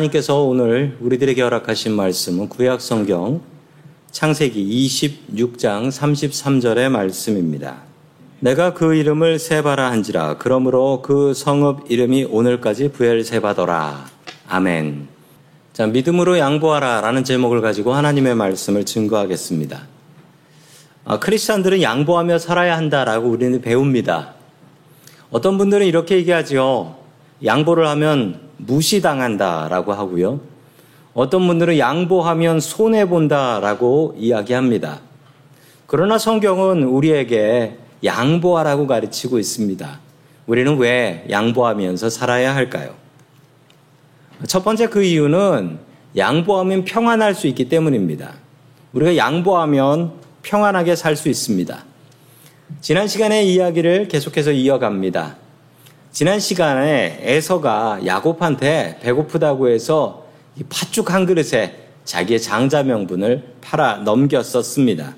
하나님께서 오늘 우리들에게 허락하신 말씀은 구약 성경 창세기 26장 33절의 말씀입니다. 내가 그 이름을 세바라 한지라 그러므로 그 성읍 이름이 오늘까지 부엘세바더라. 아멘. 자, 믿음으로 양보하라라는 제목을 가지고 하나님의 말씀을 증거하겠습니다. 아, 크리스찬들은 양보하며 살아야 한다라고 우리는 배웁니다. 어떤 분들은 이렇게 얘기하죠. 양보를 하면 무시당한다라고 하고요. 어떤 분들은 양보하면 손해본다라고 이야기합니다. 그러나 성경은 우리에게 양보하라고 가르치고 있습니다. 우리는 왜 양보하면서 살아야 할까요? 첫 번째 그 이유는 양보하면 평안할 수 있기 때문입니다. 우리가 양보하면 평안하게 살 수 있습니다. 지난 시간의 이야기를 계속해서 이어갑니다. 지난 시간에 에서가 야곱한테 배고프다고 해서 팥죽 한 그릇에 자기의 장자 명분을 팔아 넘겼었습니다.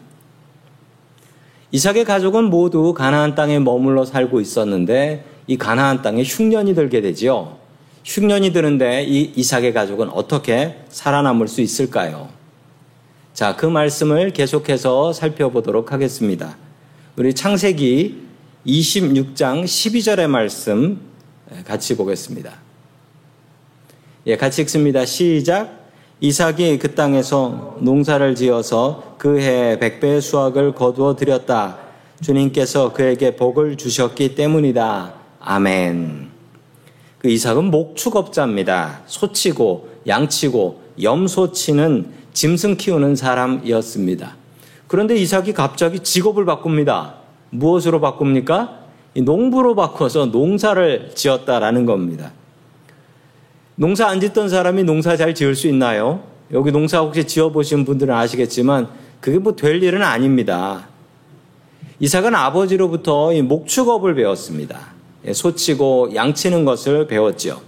이삭의 가족은 모두 가나안 땅에 머물러 살고 있었는데 이 가나안 땅에 흉년이 들게 되지요. 흉년이 드는데 이 이삭의 가족은 어떻게 살아남을 수 있을까요? 자, 그 말씀을 계속해서 살펴보도록 하겠습니다. 우리 창세기 26장 12절의 말씀 같이 보겠습니다. 예, 같이 읽습니다. 시작. 이삭이 그 땅에서 농사를 지어서 그해 백배의 수확을 거두어 드렸다. 주님께서 그에게 복을 주셨기 때문이다. 아멘. 그 이삭은 목축업자입니다. 소치고 양치고 염소치는 짐승 키우는 사람이었습니다. 그런데 이삭이 갑자기 직업을 바꿉니다. 무엇으로 바꿉니까? 농부로 바꿔서 농사를 지었다라는 겁니다. 농사 안 짓던 사람이 농사 잘 지을 수 있나요? 여기 농사 혹시 지어보신 분들은 아시겠지만 그게 뭐 될 일은 아닙니다. 이삭은 아버지로부터 목축업을 배웠습니다. 예, 소치고 양치는 것을 배웠죠.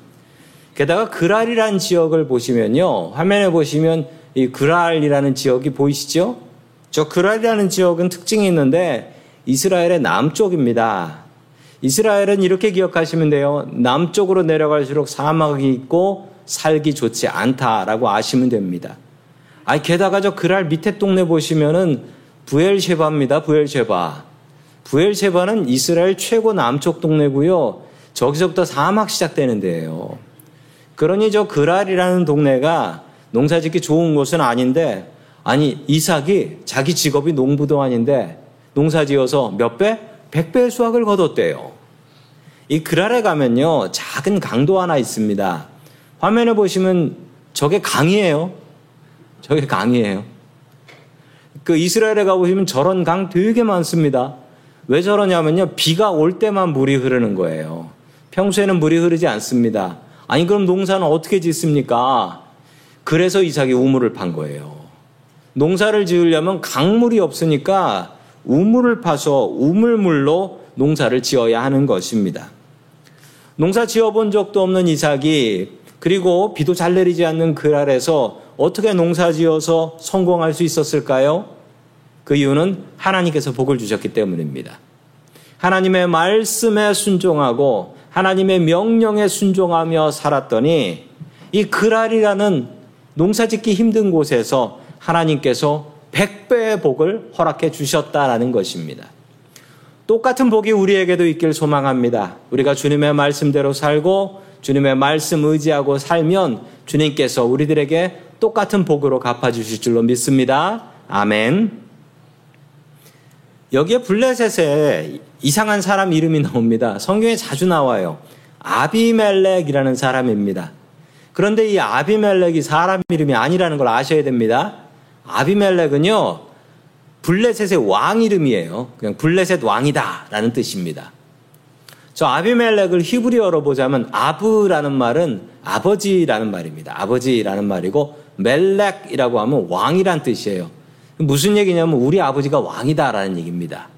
게다가 그랄이라는 지역을 보시면요. 화면에 보시면 이 그랄이라는 지역이 보이시죠? 저 그랄이라는 지역은 특징이 있는데 이스라엘의 남쪽입니다. 이스라엘은 이렇게 기억하시면 돼요. 남쪽으로 내려갈수록 사막이 있고 살기 좋지 않다라고 아시면 됩니다. 아, 게다가 저 그랄 밑에 동네 보시면은 부엘셰바입니다. 부엘셰바. 부엘셰바는 이스라엘 최고 남쪽 동네고요. 저기서부터 사막 시작되는 데예요. 그러니 저 그랄이라는 동네가 농사짓기 좋은 곳은 아닌데 아니 이삭이 자기 직업이 농부도 아닌데 농사지어서 몇 배? 백배의 수확을 거뒀대요. 이 그랄에 가면요 작은 강도 하나 있습니다. 화면에 보시면 저게 강이에요. 저게 강이에요. 그 이스라엘에 가보시면 저런 강 되게 많습니다. 왜 저러냐면요. 비가 올 때만 물이 흐르는 거예요. 평소에는 물이 흐르지 않습니다. 아니, 그럼 농사는 어떻게 짓습니까? 그래서 이삭이 우물을 판 거예요. 농사를 지으려면 강물이 없으니까 우물을 파서 우물물로 농사를 지어야 하는 것입니다. 농사 지어본 적도 없는 이삭이 그리고 비도 잘 내리지 않는 그 아래서 어떻게 농사 지어서 성공할 수 있었을까요? 그 이유는 하나님께서 복을 주셨기 때문입니다. 하나님의 말씀에 순종하고 하나님의 명령에 순종하며 살았더니 이 그랄이라는 농사 짓기 힘든 곳에서 하나님께서 백배의 복을 허락해 주셨다라는 것입니다. 똑같은 복이 우리에게도 있길 소망합니다. 우리가 주님의 말씀대로 살고 주님의 말씀 의지하고 살면 주님께서 우리들에게 똑같은 복으로 갚아주실 줄로 믿습니다. 아멘. 여기에 블레셋에 이상한 사람 이름이 나옵니다. 성경에 자주 나와요. 아비멜렉이라는 사람입니다. 그런데 이 아비멜렉이 사람 이름이 아니라는 걸 아셔야 됩니다. 아비멜렉은요, 블레셋의 왕 이름이에요. 그냥 블레셋 왕이다라는 뜻입니다. 저 아비멜렉을 히브리어로 보자면 아브라는 말은 아버지라는 말입니다. 아버지라는 말이고 멜렉이라고 하면 왕이란 뜻이에요. 무슨 얘기냐면 우리 아버지가 왕이다라는 얘기입니다.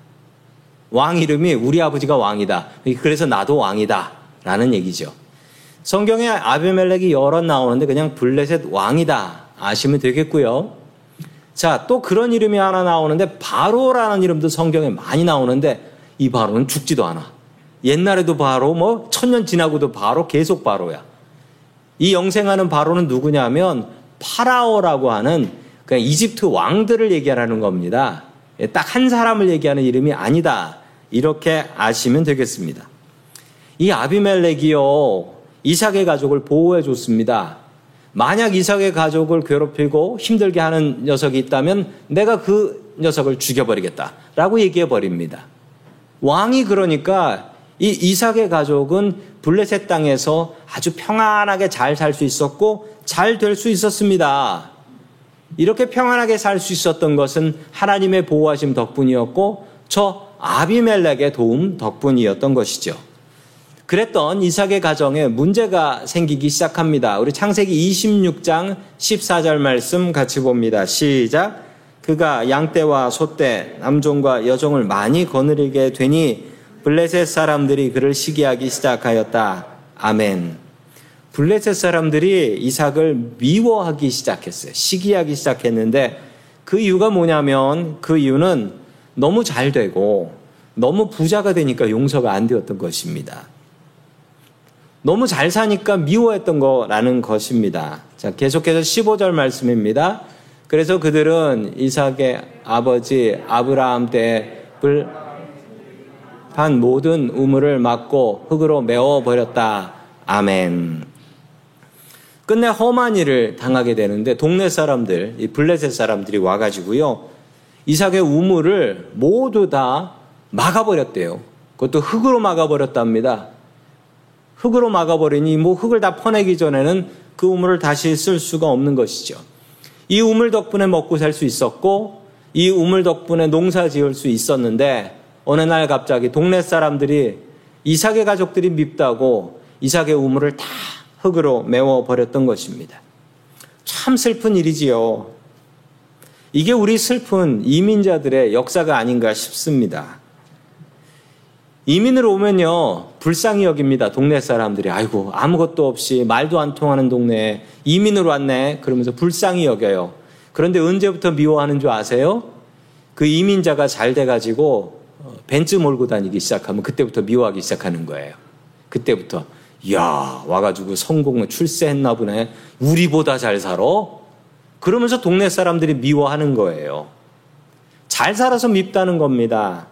왕 이름이 우리 아버지가 왕이다. 그래서 나도 왕이다라는 얘기죠. 성경에 아비멜렉이 여러 나오는데 그냥 블레셋 왕이다 아시면 되겠고요. 자, 또 그런 이름이 하나 나오는데 바로라는 이름도 성경에 많이 나오는데 이 바로는 죽지도 않아. 옛날에도 바로 뭐 천년 지나고도 바로 계속 바로야. 이 영생하는 바로는 누구냐면 파라오라고 하는 그냥 이집트 왕들을 얘기하는 겁니다. 예, 딱한 사람을 얘기하는 이름이 아니다. 이렇게 아시면 되겠습니다. 이 아비멜렉이요, 이삭의 가족을 보호해 줬습니다. 만약 이삭의 가족을 괴롭히고 힘들게 하는 녀석이 있다면 내가 그 녀석을 죽여버리겠다. 라고 얘기해 버립니다. 왕이 그러니까 이 이삭의 가족은 블레셋 땅에서 아주 평안하게 잘 살 수 있었고 잘 될 수 있었습니다. 이렇게 평안하게 살 수 있었던 것은 하나님의 보호하심 덕분이었고 저 아비멜렉의 도움 덕분이었던 것이죠. 그랬던 이삭의 가정에 문제가 생기기 시작합니다. 우리 창세기 26장 14절 말씀 같이 봅니다. 시작. 그가 양떼와 소떼, 남종과 여종을 많이 거느리게 되니 블레셋 사람들이 그를 시기하기 시작하였다. 아멘. 블레셋 사람들이 이삭을 미워하기 시작했어요. 시기하기 시작했는데 그 이유가 뭐냐면 그 이유는 너무 잘 되고 너무 부자가 되니까 용서가 안 되었던 것입니다. 너무 잘 사니까 미워했던 거라는 것입니다. 자, 계속해서 15절 말씀입니다. 그래서 그들은 이삭의 아버지 아브라함 때불 한 모든 우물을 막고 흙으로 메워 버렸다. 아멘. 끝내 험한 일을 당하게 되는데 동네 사람들, 이 블레셋 사람들이 와가지고요. 이삭의 우물을 모두 다 막아버렸대요. 그것도 흙으로 막아버렸답니다. 흙으로 막아버리니 뭐 흙을 다 퍼내기 전에는 그 우물을 다시 쓸 수가 없는 것이죠. 이 우물 덕분에 먹고 살 수 있었고 이 우물 덕분에 농사 지을 수 있었는데 어느 날 갑자기 동네 사람들이 이삭의 가족들이 밉다고 이삭의 우물을 다 흙으로 메워 버렸던 것입니다. 참 슬픈 일이지요. 이게 우리 슬픈 이민자들의 역사가 아닌가 싶습니다. 이민으로 오면요, 불쌍히 여깁니다. 동네 사람들이. 아이고, 아무것도 없이 말도 안 통하는 동네에 이민으로 왔네. 그러면서 불쌍히 여겨요. 그런데 언제부터 미워하는 줄 아세요? 그 이민자가 잘 돼가지고 어, 벤츠 몰고 다니기 시작하면 그때부터 미워하기 시작하는 거예요. 그때부터. 야 와가지고 성공을 출세했나 보네. 우리보다 잘 살아? 그러면서 동네 사람들이 미워하는 거예요. 잘 살아서 밉다는 겁니다.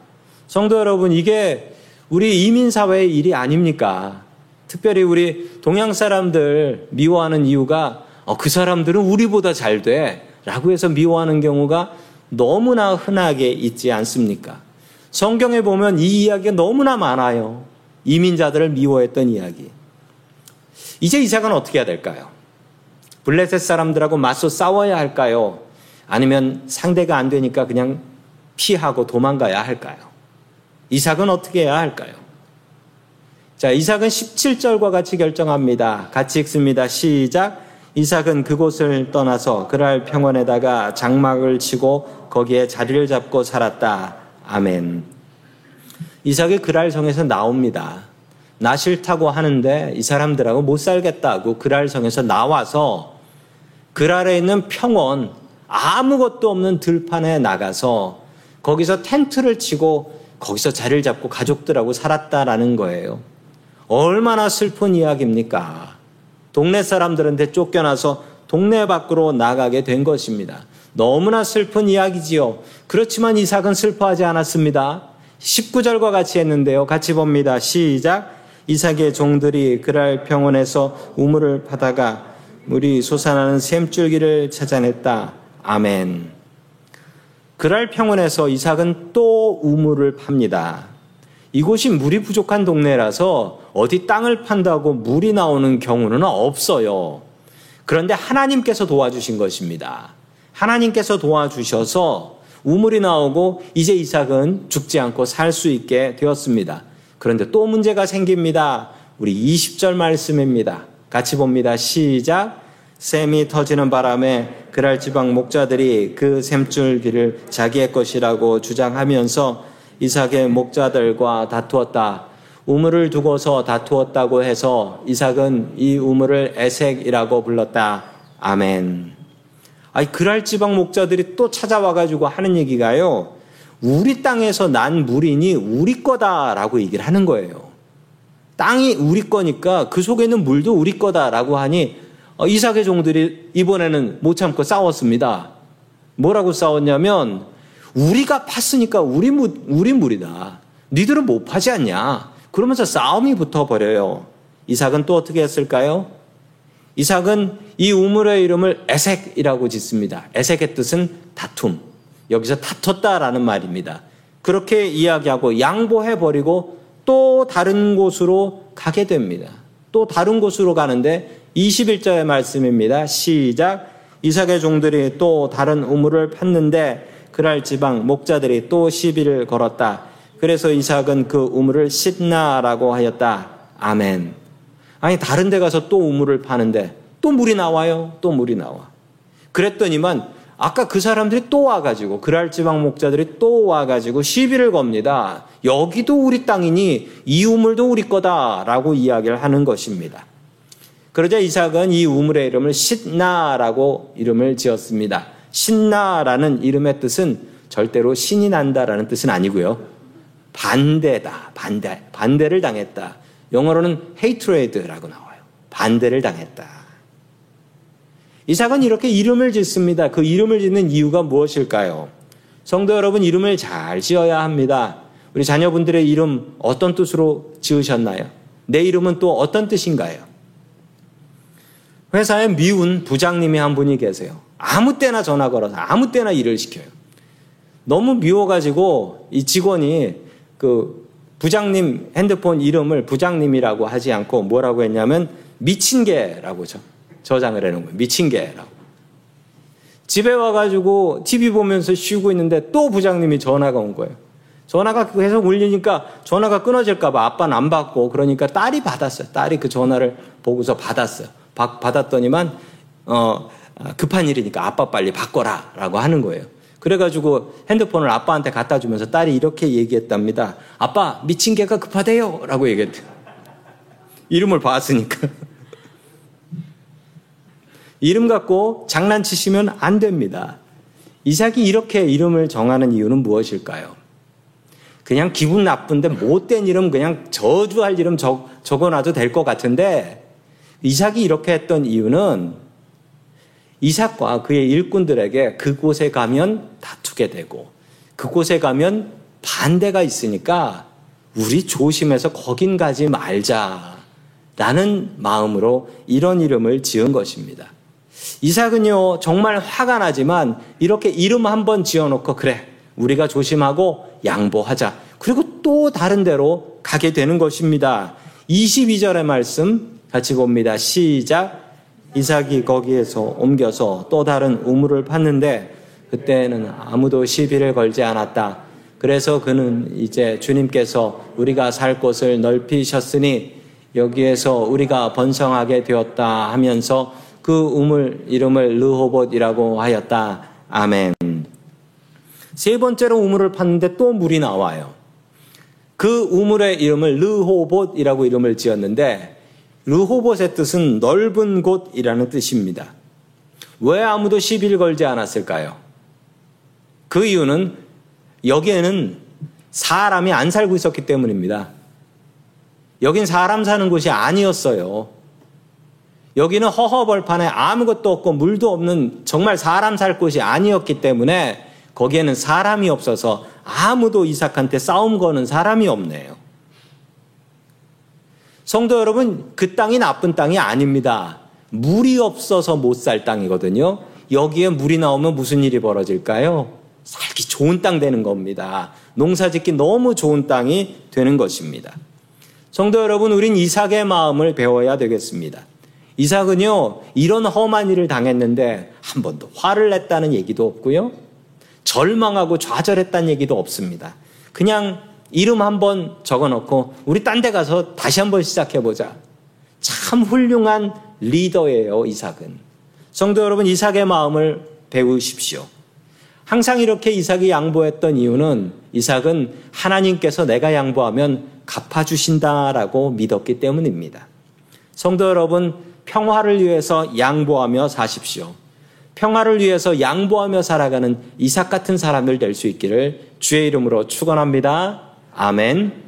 성도 여러분, 이게 우리 이민사회의 일이 아닙니까? 특별히 우리 동양 사람들 미워하는 이유가 어, 그 사람들은 우리보다 잘 돼. 라고 해서 미워하는 경우가 너무나 흔하게 있지 않습니까? 성경에 보면 이 이야기가 너무나 많아요. 이민자들을 미워했던 이야기. 이제 이삭은 어떻게 해야 될까요? 블레셋 사람들하고 맞서 싸워야 할까요? 아니면 상대가 안 되니까 그냥 피하고 도망가야 할까요? 이삭은 어떻게 해야 할까요? 자, 이삭은 17절과 같이 결정합니다. 같이 읽습니다. 시작. 이삭은 그곳을 떠나서 그랄 평원에다가 장막을 치고 거기에 자리를 잡고 살았다. 아멘. 이삭이 그랄 성에서 나옵니다. 나 싫다고 하는데 이 사람들하고 못 살겠다고 그랄 성에서 나와서 그랄에 있는 평원 아무것도 없는 들판에 나가서 거기서 텐트를 치고 거기서 자리를 잡고 가족들하고 살았다라는 거예요. 얼마나 슬픈 이야기입니까? 동네 사람들한테 쫓겨나서 동네 밖으로 나가게 된 것입니다. 너무나 슬픈 이야기지요. 그렇지만 이삭은 슬퍼하지 않았습니다. 19절과 같이 했는데요. 같이 봅니다. 시작. 이삭의 종들이 그랄 평원에서 우물을 파다가 물이 솟아나는 샘줄기를 찾아냈다. 아멘. 그랄 평원에서 이삭은 또 우물을 팝니다. 이곳이 물이 부족한 동네라서 어디 땅을 판다고 물이 나오는 경우는 없어요. 그런데 하나님께서 도와주신 것입니다. 하나님께서 도와주셔서 우물이 나오고 이제 이삭은 죽지 않고 살 수 있게 되었습니다. 그런데 또 문제가 생깁니다. 우리 20절 말씀입니다. 같이 봅니다. 시작. 샘이 터지는 바람에 그랄 지방 목자들이 그 샘줄기를 자기의 것이라고 주장하면서 이삭의 목자들과 다투었다. 우물을 두고서 다투었다고 해서 이삭은 이 우물을 에색이라고 불렀다. 아멘. 아니, 그랄 지방 목자들이 또 찾아와가지고 하는 얘기가요. 우리 땅에서 난 물이니 우리 거다라고 얘기를 하는 거예요. 땅이 우리 거니까 그 속에 있는 물도 우리 거다라고 하니 어, 이삭의 종들이 이번에는 못 참고 싸웠습니다. 뭐라고 싸웠냐면 우리가 팠으니까 우리 물, 우리 물이다. 니들은 못 파지 않냐? 그러면서 싸움이 붙어 버려요. 이삭은 또 어떻게 했을까요? 이삭은 이 우물의 이름을 에색이라고 짓습니다. 에색의 뜻은 다툼. 여기서 다퉜다라는 말입니다. 그렇게 이야기하고 양보해 버리고 또 다른 곳으로 가게 됩니다. 또 다른 곳으로 가는데 21절의 말씀입니다. 시작. 이삭의 종들이 또 다른 우물을 팠는데 그랄 지방 목자들이 또 시비를 걸었다. 그래서 이삭은 그 우물을 신나라고 하였다. 아멘. 아니 다른 데 가서 또 우물을 파는데 또 물이 나와요. 또 물이 나와. 그랬더니만 아까 그 사람들이 또 와가지고 그랄 지방 목자들이 또 와가지고 시비를 겁니다. 여기도 우리 땅이니 이 우물도 우리 거다라고 이야기를 하는 것입니다. 그러자 이삭은 이 우물의 이름을 신나라고 이름을 지었습니다. 신나라는 이름의 뜻은 절대로 신이 난다라는 뜻은 아니고요. 반대다. 반대. 반대를 당했다. 영어로는 hate라고 나와요. 반대를 당했다. 이삭은 이렇게 이름을 짓습니다. 그 이름을 짓는 이유가 무엇일까요? 성도 여러분, 이름을 잘 지어야 합니다. 우리 자녀분들의 이름 어떤 뜻으로 지으셨나요? 내 이름은 또 어떤 뜻인가요? 회사에 미운 부장님이 한 분이 계세요. 아무 때나 전화 걸어서 아무 때나 일을 시켜요. 너무 미워가지고 이 직원이 그 부장님 핸드폰 이름을 부장님이라고 하지 않고 뭐라고 했냐면 미친 개라고 저장을 해놓은 거예요. 미친 개라고. 집에 와가지고 TV 보면서 쉬고 있는데 또 부장님이 전화가 온 거예요. 전화가 계속 울리니까 전화가 끊어질까봐 아빠는 안 받고 그러니까 딸이 받았어요. 딸이 그 전화를 보고서 받았어요. 받, 받았더니만 어, 급한 일이니까 아빠 빨리 바꿔라 라고 하는 거예요. 그래가지고 핸드폰을 아빠한테 갖다 주면서 딸이 이렇게 얘기했답니다. 아빠 미친 개가 급하대요 라고 얘기했대요. 이름을 봤으니까. 이름 갖고 장난치시면 안 됩니다. 이삭이 이렇게 이름을 정하는 이유는 무엇일까요? 그냥 기분 나쁜데 못된 이름 그냥 저주할 이름 적, 적어놔도 될 것 같은데 이삭이 이렇게 했던 이유는 이삭과 그의 일꾼들에게 그곳에 가면 다투게 되고 그곳에 가면 반대가 있으니까 우리 조심해서 거긴 가지 말자라는 마음으로 이런 이름을 지은 것입니다. 이삭은요 정말 화가 나지만 이렇게 이름 한번 지어놓고 그래 우리가 조심하고 양보하자 그리고 또 다른 데로 가게 되는 것입니다. 22절의 말씀 같이 봅니다. 시작 이삭이 거기에서 옮겨서 또 다른 우물을 팠는데 그때는 아무도 시비를 걸지 않았다. 그래서 그는 이제 주님께서 우리가 살 곳을 넓히셨으니 여기에서 우리가 번성하게 되었다 하면서 그 우물 이름을 르호봇이라고 하였다. 아멘. 세 번째로 우물을 팠는데 또 물이 나와요. 그 우물의 이름을 르호봇이라고 이름을 지었는데 르호봇의 뜻은 넓은 곳이라는 뜻입니다. 왜 아무도 시비를 걸지 않았을까요? 그 이유는 여기에는 사람이 안 살고 있었기 때문입니다. 여긴 사람 사는 곳이 아니었어요. 여기는 허허벌판에 아무것도 없고 물도 없는 정말 사람 살 곳이 아니었기 때문에 거기에는 사람이 없어서 아무도 이삭한테 싸움 거는 사람이 없네요. 성도 여러분, 그 땅이 나쁜 땅이 아닙니다. 물이 없어서 못 살 땅이거든요. 여기에 물이 나오면 무슨 일이 벌어질까요? 살기 좋은 땅 되는 겁니다. 농사 짓기 너무 좋은 땅이 되는 것입니다. 성도 여러분, 우린 이삭의 마음을 배워야 되겠습니다. 이삭은요, 이런 험한 일을 당했는데 한 번도 화를 냈다는 얘기도 없고요. 절망하고 좌절했다는 얘기도 없습니다. 그냥 이름 한번 적어 놓고 우리 딴 데 가서 다시 한번 시작해 보자. 참 훌륭한 리더예요, 이삭은. 성도 여러분, 이삭의 마음을 배우십시오. 항상 이렇게 이삭이 양보했던 이유는 이삭은 하나님께서 내가 양보하면 갚아주신다라고 믿었기 때문입니다. 성도 여러분, 평화를 위해서 양보하며 사십시오. 평화를 위해서 양보하며 살아가는 이삭 같은 사람들 될 수 있기를 주의 이름으로 축원합니다. 아멘.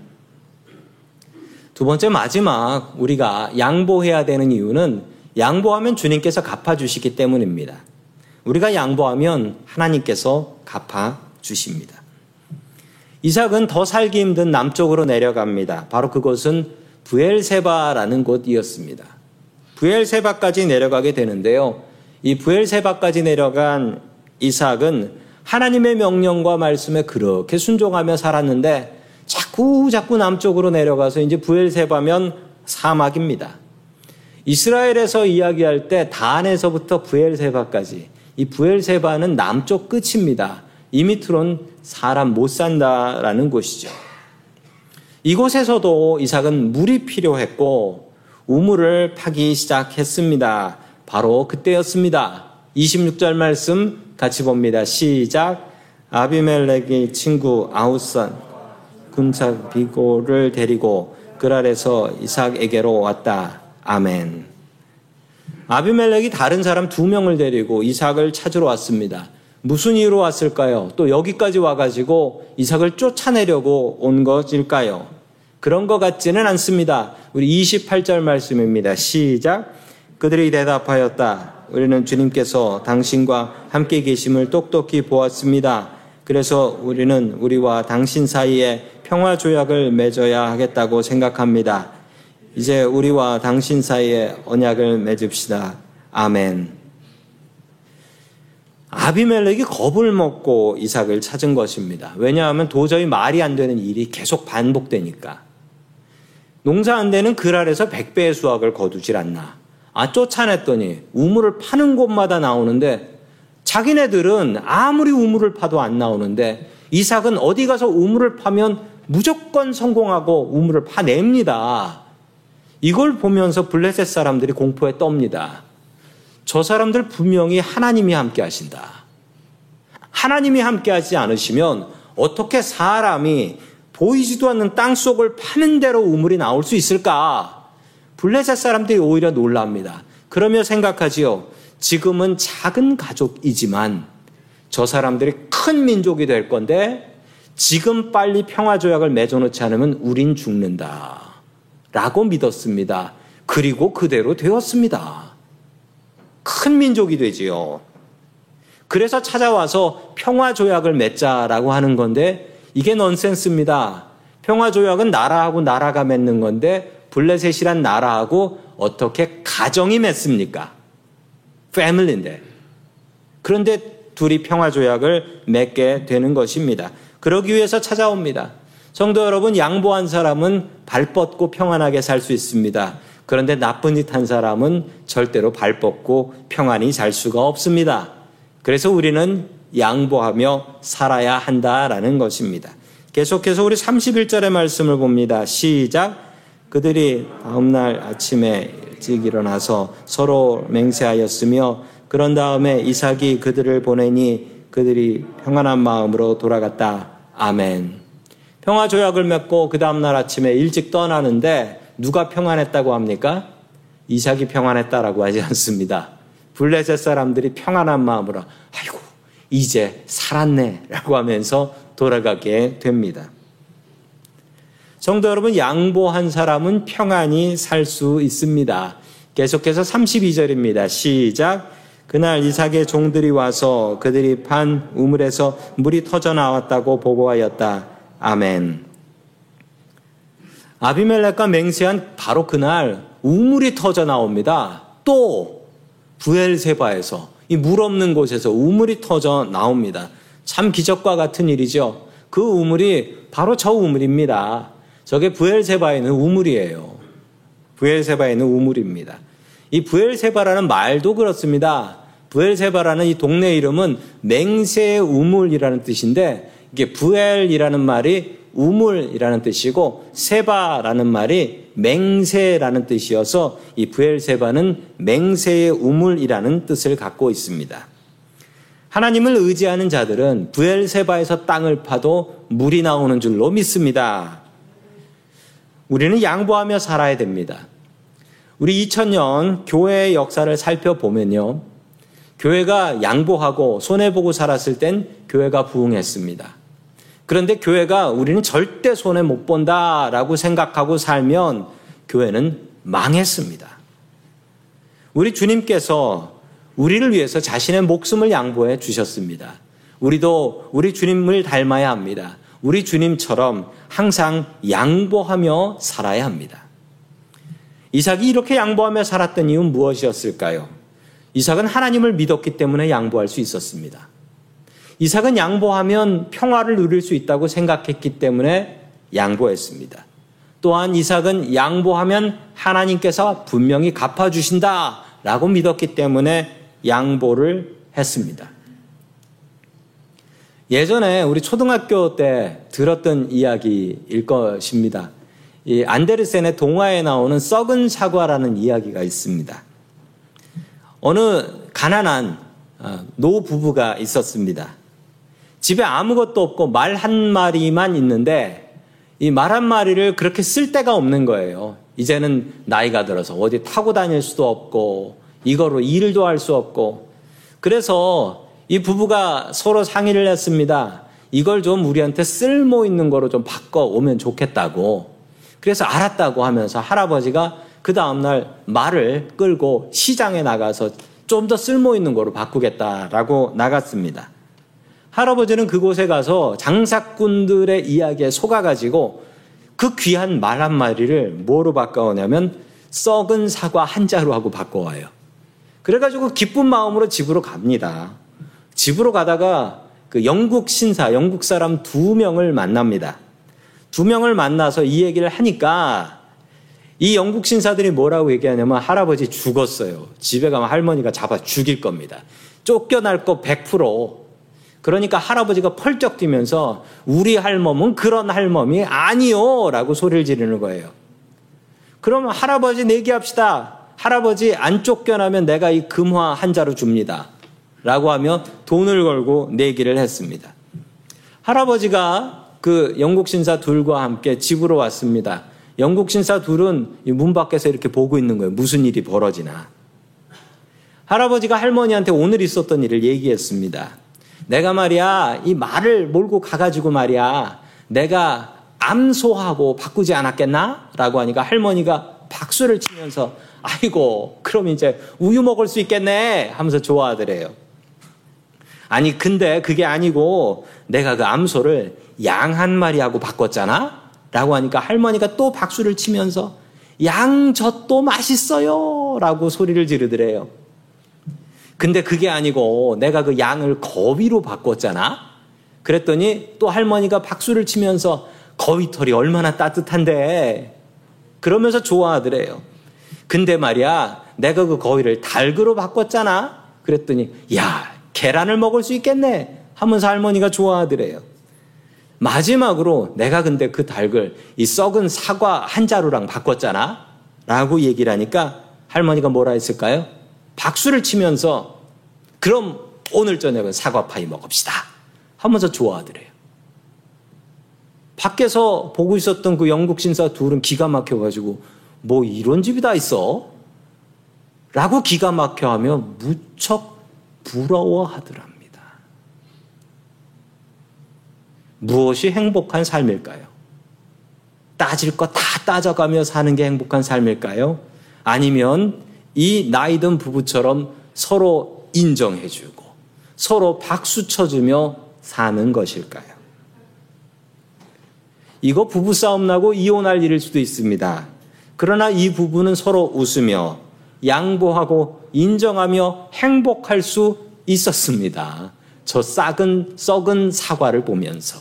두 번째 마지막 우리가 양보해야 되는 이유는 양보하면 주님께서 갚아주시기 때문입니다. 우리가 양보하면 하나님께서 갚아주십니다. 이삭은 더 살기 힘든 남쪽으로 내려갑니다. 바로 그곳은 부엘세바라는 곳이었습니다. 부엘세바까지 내려가게 되는데요. 이 부엘세바까지 내려간 이삭은 하나님의 명령과 말씀에 그렇게 순종하며 살았는데 자꾸 자꾸 남쪽으로 내려가서 이제 부엘세바면 사막입니다. 이스라엘에서 이야기할 때 단에서부터 부엘세바까지 이 부엘세바는 남쪽 끝입니다. 이 밑으론 사람 못 산다라는 곳이죠. 이곳에서도 이삭은 물이 필요했고 우물을 파기 시작했습니다. 바로 그때였습니다. 26절 말씀 같이 봅니다. 시작. 아비멜렉의 친구 아우산 군사 비고를 데리고 그랄에서 이삭에게로 왔다. 아멘. 아비멜렉이 다른 사람 두 명을 데리고 이삭을 찾으러 왔습니다. 무슨 이유로 왔을까요? 또 여기까지 와가지고 이삭을 쫓아내려고 온 것일까요? 그런 것 같지는 않습니다. 우리 28절 말씀입니다. 시작. 그들이 대답하였다. 우리는 주님께서 당신과 함께 계심을 똑똑히 보았습니다. 그래서 우리는 우리와 당신 사이에 평화 조약을 맺어야 하겠다고 생각합니다. 이제 우리와 당신 사이에 언약을 맺읍시다. 아멘. 아비멜렉이 겁을 먹고 이삭을 찾은 것입니다. 왜냐하면 도저히 말이 안 되는 일이 계속 반복되니까. 농사 안 되는 그랄에서 백배의 수확을 거두질 않나. 아, 쫓아냈더니 우물을 파는 곳마다 나오는데 자기네들은 아무리 우물을 파도 안 나오는데 이삭은 어디 가서 우물을 파면 무조건 성공하고 우물을 파냅니다. 이걸 보면서 블레셋 사람들이 공포에 떱니다. 저 사람들 분명히 하나님이 함께 하신다. 하나님이 함께 하지 않으시면 어떻게 사람이 보이지도 않는 땅 속을 파는 대로 우물이 나올 수 있을까? 블레셋 사람들이 오히려 놀랍니다. 그러며 생각하지요. 지금은 작은 가족이지만 저 사람들이 큰 민족이 될 건데 지금 빨리 평화조약을 맺어놓지 않으면 우린 죽는다. 라고 믿었습니다. 그리고 그대로 되었습니다. 큰 민족이 되지요. 그래서 찾아와서 평화조약을 맺자라고 하는 건데 이게 넌센스입니다. 평화조약은 나라하고 나라가 맺는 건데 블레셋이란 나라하고 어떻게 가정이 맺습니까? 패밀리인데. 그런데 둘이 평화조약을 맺게 되는 것입니다. 그러기 위해서 찾아옵니다. 성도 여러분, 양보한 사람은 발 뻗고 평안하게 살 수 있습니다. 그런데 나쁜 짓 한 사람은 절대로 발 뻗고 평안히 살 수가 없습니다. 그래서 우리는 양보하며 살아야 한다라는 것입니다. 계속해서 우리 31절의 말씀을 봅니다. 시작. 그들이 다음날 아침에 일찍 일어나서 서로 맹세하였으며 그런 다음에 이삭이 그들을 보내니 그들이 평안한 마음으로 돌아갔다. 아멘. 평화 조약을 맺고 그 다음날 아침에 일찍 떠나는데 누가 평안했다고 합니까? 이삭이 평안했다라고 하지 않습니다. 블레셋 사람들이 평안한 마음으로 아이고 이제 살았네라고 하면서 돌아가게 됩니다. 성도 여러분 양보한 사람은 평안히 살 수 있습니다. 계속해서 32절입니다. 시작 그날 이삭의 종들이 와서 그들이 판 우물에서 물이 터져 나왔다고 보고하였다. 아멘. 아비멜렉과 맹세한 바로 그날 우물이 터져 나옵니다. 또 부엘세바에서 이 물 없는 곳에서 우물이 터져 나옵니다. 참 기적과 같은 일이죠. 그 우물이 바로 저 우물입니다. 저게 부엘세바에 있는 우물이에요. 부엘세바에 있는 우물입니다. 이 부엘세바라는 말도 그렇습니다. 부엘세바라는 이 동네 이름은 맹세 우물이라는 뜻인데 이게 부엘이라는 말이 우물이라는 뜻이고 세바라는 말이 맹세라는 뜻이어서 이 부엘세바는 맹세의 우물이라는 뜻을 갖고 있습니다. 하나님을 의지하는 자들은 부엘세바에서 땅을 파도 물이 나오는 줄로 믿습니다. 우리는 양보하며 살아야 됩니다. 우리 2000년 교회의 역사를 살펴보면요. 교회가 양보하고 손해보고 살았을 땐 교회가 부흥했습니다. 그런데 교회가 우리는 절대 손해 못 본다라고 생각하고 살면 교회는 망했습니다. 우리 주님께서 우리를 위해서 자신의 목숨을 양보해 주셨습니다. 우리도 우리 주님을 닮아야 합니다. 우리 주님처럼 항상 양보하며 살아야 합니다. 이삭이 이렇게 양보하며 살았던 이유는 무엇이었을까요? 이삭은 하나님을 믿었기 때문에 양보할 수 있었습니다. 이삭은 양보하면 평화를 누릴 수 있다고 생각했기 때문에 양보했습니다. 또한 이삭은 양보하면 하나님께서 분명히 갚아주신다 라고 믿었기 때문에 양보를 했습니다. 예전에 우리 초등학교 때 들었던 이야기일 것입니다. 이 안데르센의 동화에 나오는 썩은 사과라는 이야기가 있습니다. 어느 가난한 어, 노 부부가 있었습니다. 집에 아무것도 없고 말 한 마리만 있는데 이 말 한 마리를 그렇게 쓸 데가 없는 거예요. 이제는 나이가 들어서 어디 타고 다닐 수도 없고 이거로 일도 할 수 없고 그래서 이 부부가 서로 상의를 했습니다. 이걸 좀 우리한테 쓸모 있는 거로 좀 바꿔 오면 좋겠다고. 그래서 알았다고 하면서 할아버지가 그 다음날 말을 끌고 시장에 나가서 좀 더 쓸모 있는 거로 바꾸겠다라고 나갔습니다. 할아버지는 그곳에 가서 장사꾼들의 이야기에 속아가지고 그 귀한 말 한 마리를 뭐로 바꿔오냐면 썩은 사과 한 자루 하고 바꿔와요. 그래가지고 기쁜 마음으로 집으로 갑니다. 집으로 가다가 그 영국 신사, 영국 사람 두 명을 만납니다. 두 명을 만나서 이 얘기를 하니까 이 영국 신사들이 뭐라고 얘기하냐면 할아버지 죽었어요. 집에 가면 할머니가 잡아 죽일 겁니다. 쫓겨날 거 100%. 그러니까 할아버지가 펄쩍 뛰면서 우리 할멈은 그런 할멈이 아니요! 라고 소리를 지르는 거예요. 그러면 할아버지 내기합시다. 할아버지 안 쫓겨나면 내가 이 금화 한 자루 줍니다. 라고 하며 돈을 걸고 내기를 했습니다. 할아버지가 그 영국 신사 둘과 함께 집으로 왔습니다. 영국 신사 둘은 문 밖에서 이렇게 보고 있는 거예요. 무슨 일이 벌어지나. 할아버지가 할머니한테 오늘 있었던 일을 얘기했습니다. 내가 말이야, 이 말을 몰고 가가지고 말이야, 내가 암소하고 바꾸지 않았겠나? 라고 하니까 할머니가 박수를 치면서, 아이고, 그럼 이제 우유 먹을 수 있겠네? 하면서 좋아하더래요. 아니, 근데 그게 아니고 내가 그 암소를 양 한 마리하고 바꿨잖아? 라고 하니까 할머니가 또 박수를 치면서 양 젖도 맛있어요! 라고 소리를 지르더래요. 근데 그게 아니고 내가 그 양을 거위로 바꿨잖아? 그랬더니 또 할머니가 박수를 치면서 거위털이 얼마나 따뜻한데? 그러면서 좋아하더래요. 근데 말이야, 내가 그 거위를 닭으로 바꿨잖아? 그랬더니, 야, 계란을 먹을 수 있겠네? 하면서 할머니가 좋아하더래요. 마지막으로 내가 근데 그 닭을 이 썩은 사과 한 자루랑 바꿨잖아? 라고 얘기를 하니까 할머니가 뭐라 했을까요? 박수를 치면서 그럼 오늘 저녁은 사과 파이 먹읍시다. 하면서 좋아하더래요. 밖에서 보고 있었던 그 영국 신사 둘은 기가 막혀가지고 뭐 이런 집이 다 있어? 라고 기가 막혀 하며 무척 부러워하더랍니다. 무엇이 행복한 삶일까요? 따질 거 다 따져가며 사는 게 행복한 삶일까요? 아니면 이 나이 든 부부처럼 서로 인정해주고 서로 박수 쳐주며 사는 것일까요? 이거 부부싸움 나고 이혼할 일일 수도 있습니다. 그러나 이 부부는 서로 웃으며 양보하고 인정하며 행복할 수 있었습니다. 저 싹은 썩은 사과를 보면서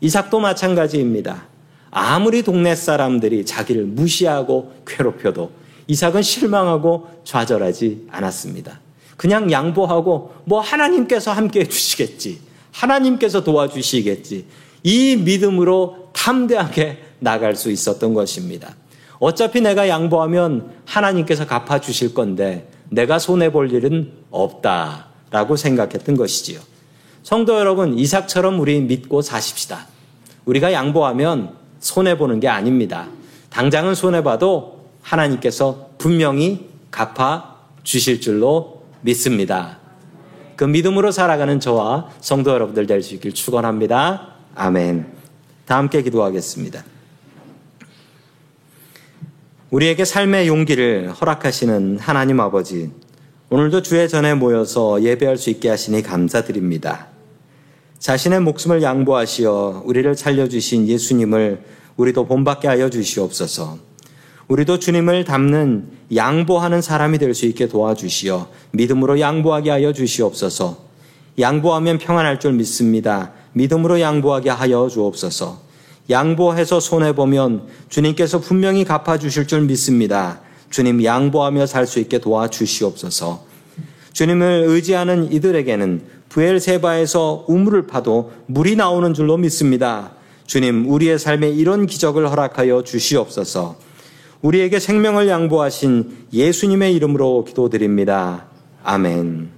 이삭도 마찬가지입니다. 아무리 동네 사람들이 자기를 무시하고 괴롭혀도 이삭은 실망하고 좌절하지 않았습니다. 그냥 양보하고 뭐 하나님께서 함께 해주시겠지. 하나님께서 도와주시겠지. 이 믿음으로 탐대하게 나갈 수 있었던 것입니다. 어차피 내가 양보하면 하나님께서 갚아주실 건데 내가 손해볼 일은 없다 라고 생각했던 것이지요. 성도 여러분, 이삭처럼 우리 믿고 사십시다. 우리가 양보하면 손해보는 게 아닙니다. 당장은 손해봐도 하나님께서 분명히 갚아 주실 줄로 믿습니다. 그 믿음으로 살아가는 저와 성도 여러분들 될 수 있길 축원합니다. 아멘. 다 함께 기도하겠습니다. 우리에게 삶의 용기를 허락하시는 하나님 아버지, 오늘도 주의 전에 모여서 예배할 수 있게 하시니 감사드립니다. 자신의 목숨을 양보하시어 우리를 살려주신 예수님을 우리도 본받게 하여 주시옵소서. 우리도 주님을 닮는 양보하는 사람이 될 수 있게 도와주시어 믿음으로 양보하게 하여 주시옵소서. 양보하면 평안할 줄 믿습니다. 믿음으로 양보하게 하여 주옵소서. 양보해서 손해보면 주님께서 분명히 갚아주실 줄 믿습니다. 주님 양보하며 살 수 있게 도와주시옵소서. 주님을 의지하는 이들에게는 부엘세바에서 우물을 파도 물이 나오는 줄로 믿습니다. 주님, 우리의 삶에 이런 기적을 허락하여 주시옵소서. 우리에게 생명을 양보하신 예수님의 이름으로 기도드립니다. 아멘.